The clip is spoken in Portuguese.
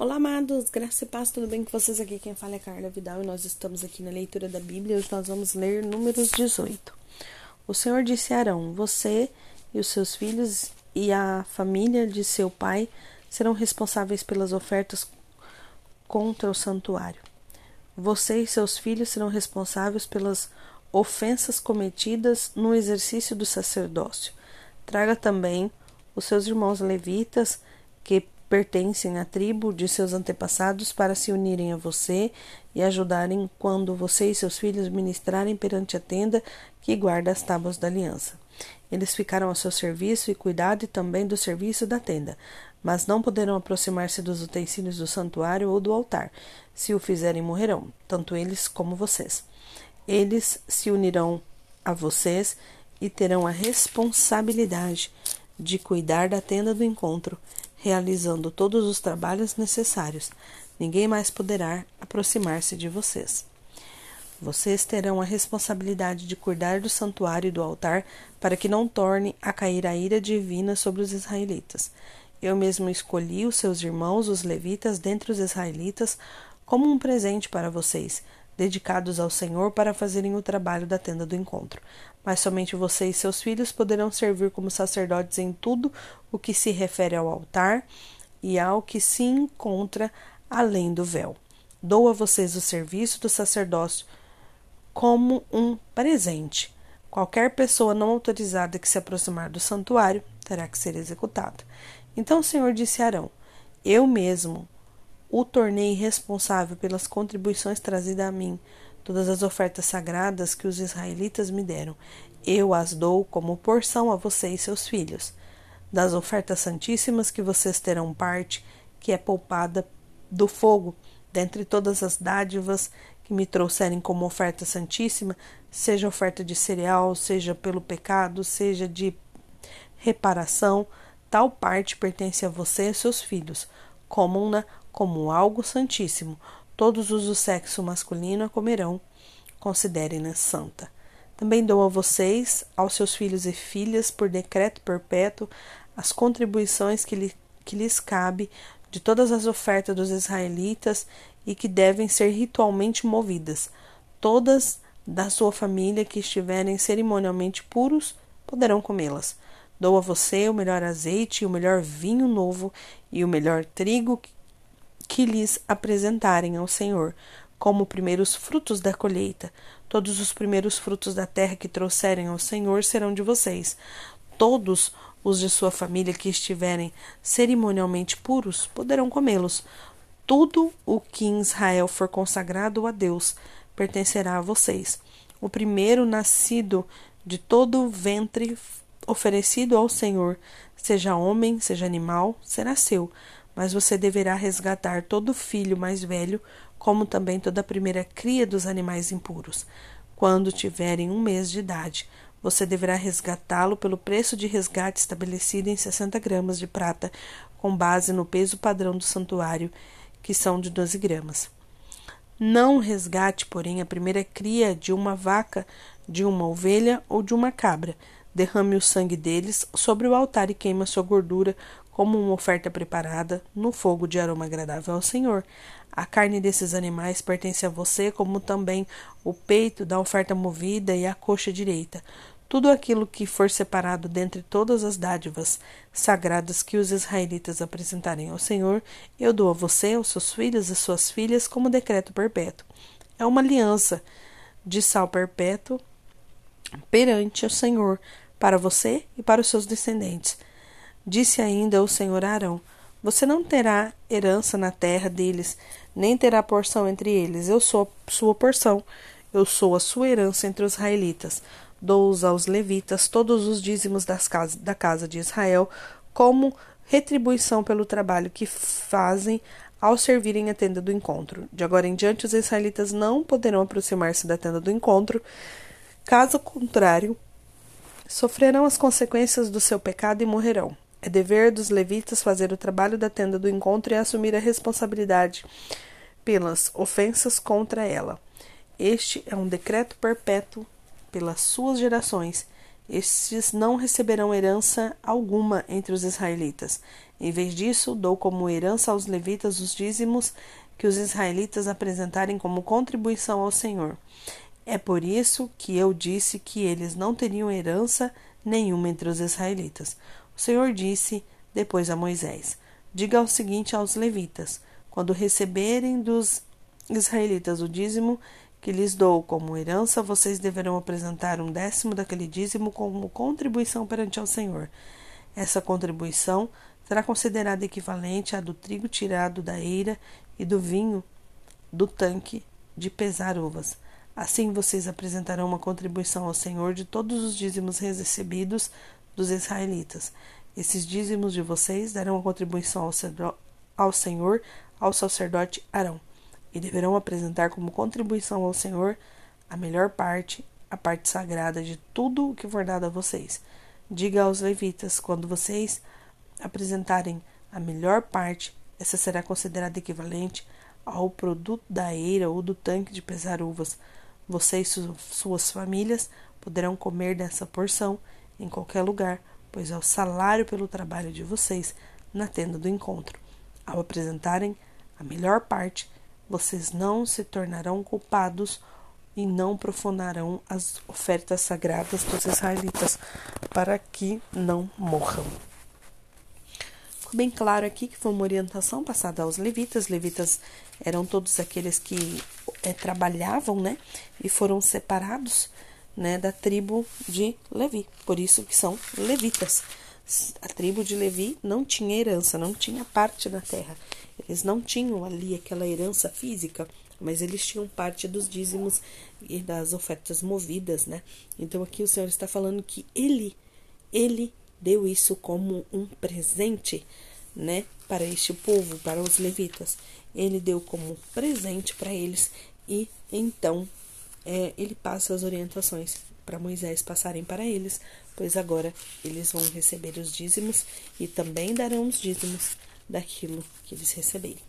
Olá, amados, graça e paz, tudo bem com vocês? Aqui quem fala é Carla Vidal e nós estamos aqui na leitura da Bíblia. Hoje nós vamos ler Números 18. O Senhor disse a Arão: Você e os seus filhos e a família de seu pai serão responsáveis pelas ofertas contra o santuário. Você e seus filhos serão responsáveis pelas ofensas cometidas no exercício do sacerdócio. Traga também os seus irmãos levitas que pertencem à tribo de seus antepassados para se unirem a você e ajudarem quando você e seus filhos ministrarem perante a tenda que guarda as tábuas da aliança. Eles ficaram a seu serviço e cuidado e também do serviço da tenda, mas não poderão aproximar-se dos utensílios do santuário ou do altar. Se o fizerem, morrerão, tanto eles como vocês. Eles se unirão a vocês e terão a responsabilidade de cuidar da tenda do encontro realizando todos os trabalhos necessários. Ninguém mais poderá aproximar-se de vocês. Vocês terão a responsabilidade de cuidar do santuário e do altar para que não torne a cair a ira divina sobre os israelitas. Eu mesmo escolhi os seus irmãos, os levitas, dentre os israelitas, como um presente para vocês, dedicados ao Senhor para fazerem o trabalho da tenda do encontro. Mas somente você e seus filhos poderão servir como sacerdotes em tudo o que se refere ao altar e ao que se encontra além do véu. Dou a vocês o serviço do sacerdócio como um presente. Qualquer pessoa não autorizada que se aproximar do santuário terá que ser executada. Então o Senhor disse a Arão: Eu mesmo o tornei responsável pelas contribuições trazidas a mim, todas as ofertas sagradas que os israelitas me deram. Eu as dou como porção a você e seus filhos. Das ofertas santíssimas que vocês terão parte, que é poupada do fogo, dentre todas as dádivas que me trouxerem como oferta santíssima, seja oferta de cereal, seja pelo pecado, seja de reparação, tal parte pertence a você e seus filhos. Comam-na como algo santíssimo. Todos os do sexo masculino a comerão. Considerem-na santa. Também dou a vocês, aos seus filhos e filhas, por decreto perpétuo, as contribuições que, lhe, que lhes cabe de todas as ofertas dos israelitas e que devem ser ritualmente movidas. Todas da sua família que estiverem cerimonialmente puros poderão comê-las. Dou a você o melhor azeite o melhor vinho novo e o melhor trigo que lhes apresentarem ao Senhor, como primeiros frutos da colheita. Todos os primeiros frutos da terra que trouxerem ao Senhor serão de vocês. Todos os de sua família que estiverem cerimonialmente puros poderão comê-los. Tudo o que em Israel for consagrado a Deus pertencerá a vocês. O primeiro nascido de todo o ventre oferecido ao Senhor, seja homem, seja animal, será seu mas você deverá resgatar todo filho mais velho, como também toda a primeira cria dos animais impuros. Quando tiverem um mês de idade, você deverá resgatá-lo pelo preço de resgate estabelecido em 60 gramas de prata, com base no peso padrão do santuário, que são de 12 gramas. Não resgate, porém, a primeira cria de uma vaca, de uma ovelha ou de uma cabra. Derrame o sangue deles sobre o altar e queima sua gordura como uma oferta preparada no fogo de aroma agradável ao Senhor. A carne desses animais pertence a você, como também o peito da oferta movida e a coxa direita. Tudo aquilo que for separado dentre todas as dádivas sagradas que os israelitas apresentarem ao Senhor, eu dou a você, aos seus filhos e suas filhas, como decreto perpétuo. É uma aliança de sal perpétuo perante o Senhor, para você e para os seus descendentes Disse ainda o Senhor Arão: Você não terá herança na terra deles, nem terá porção entre eles. Eu sou sua porção, eu sou a sua herança entre os israelitas. Dou-os aos levitas todos os dízimos das da casa de Israel, como retribuição pelo trabalho que fazem ao servirem a tenda do encontro. De agora em diante, os israelitas não poderão aproximar-se da tenda do encontro. Caso contrário, sofrerão as consequências do seu pecado e morrerão. É dever dos levitas fazer o trabalho da tenda do encontro e assumir a responsabilidade pelas ofensas contra ela. Este é um decreto perpétuo pelas suas gerações, estes não receberão herança alguma entre os israelitas. Em vez disso, dou como herança aos levitas os dízimos que os israelitas apresentarem como contribuição ao Senhor. É por isso que eu disse que eles não teriam herança nenhuma entre os israelitas. O Senhor disse depois a Moisés: Diga o seguinte aos levitas: quando receberem dos israelitas o dízimo que lhes dou como herança, vocês deverão apresentar um décimo daquele dízimo como contribuição perante ao Senhor. Essa contribuição será considerada equivalente à do trigo tirado da eira e do vinho do tanque de pesar uvas. Assim vocês apresentarão uma contribuição ao Senhor de todos os dízimos recebidos dos israelitas. Esses dízimos de vocês darão a contribuição ao Senhor ao sacerdote Arão e deverão apresentar como contribuição ao Senhor a melhor parte, a parte sagrada de tudo o que for dado a vocês. Diga aos levitas: quando vocês apresentarem a melhor parte, essa será considerada equivalente ao produto da eira ou do tanque de pesar uvas. Vocês e suas famílias poderão comer dessa porção em qualquer lugar, pois é o salário pelo trabalho de vocês na tenda do encontro. Ao apresentarem a melhor parte, vocês não se tornarão culpados e não profanarão as ofertas sagradas dos israelitas, para que não morram. Ficou bem claro aqui que foi uma orientação passada aos levitas. Levitas eram todos aqueles que é, trabalhavam, né, e foram separados, né, da tribo de Levi. Por isso que são levitas. A tribo de Levi não tinha herança, não tinha parte da terra. Eles não tinham ali aquela herança física, mas eles tinham parte dos dízimos e das ofertas movidas, né? Então aqui o Senhor está falando que ele, ele deu isso como um presente, né, para este povo, para os levitas. Ele deu como presente para eles e então é, ele passa as orientações para Moisés passarem para eles, pois agora eles vão receber os dízimos e também darão os dízimos daquilo que eles receberem.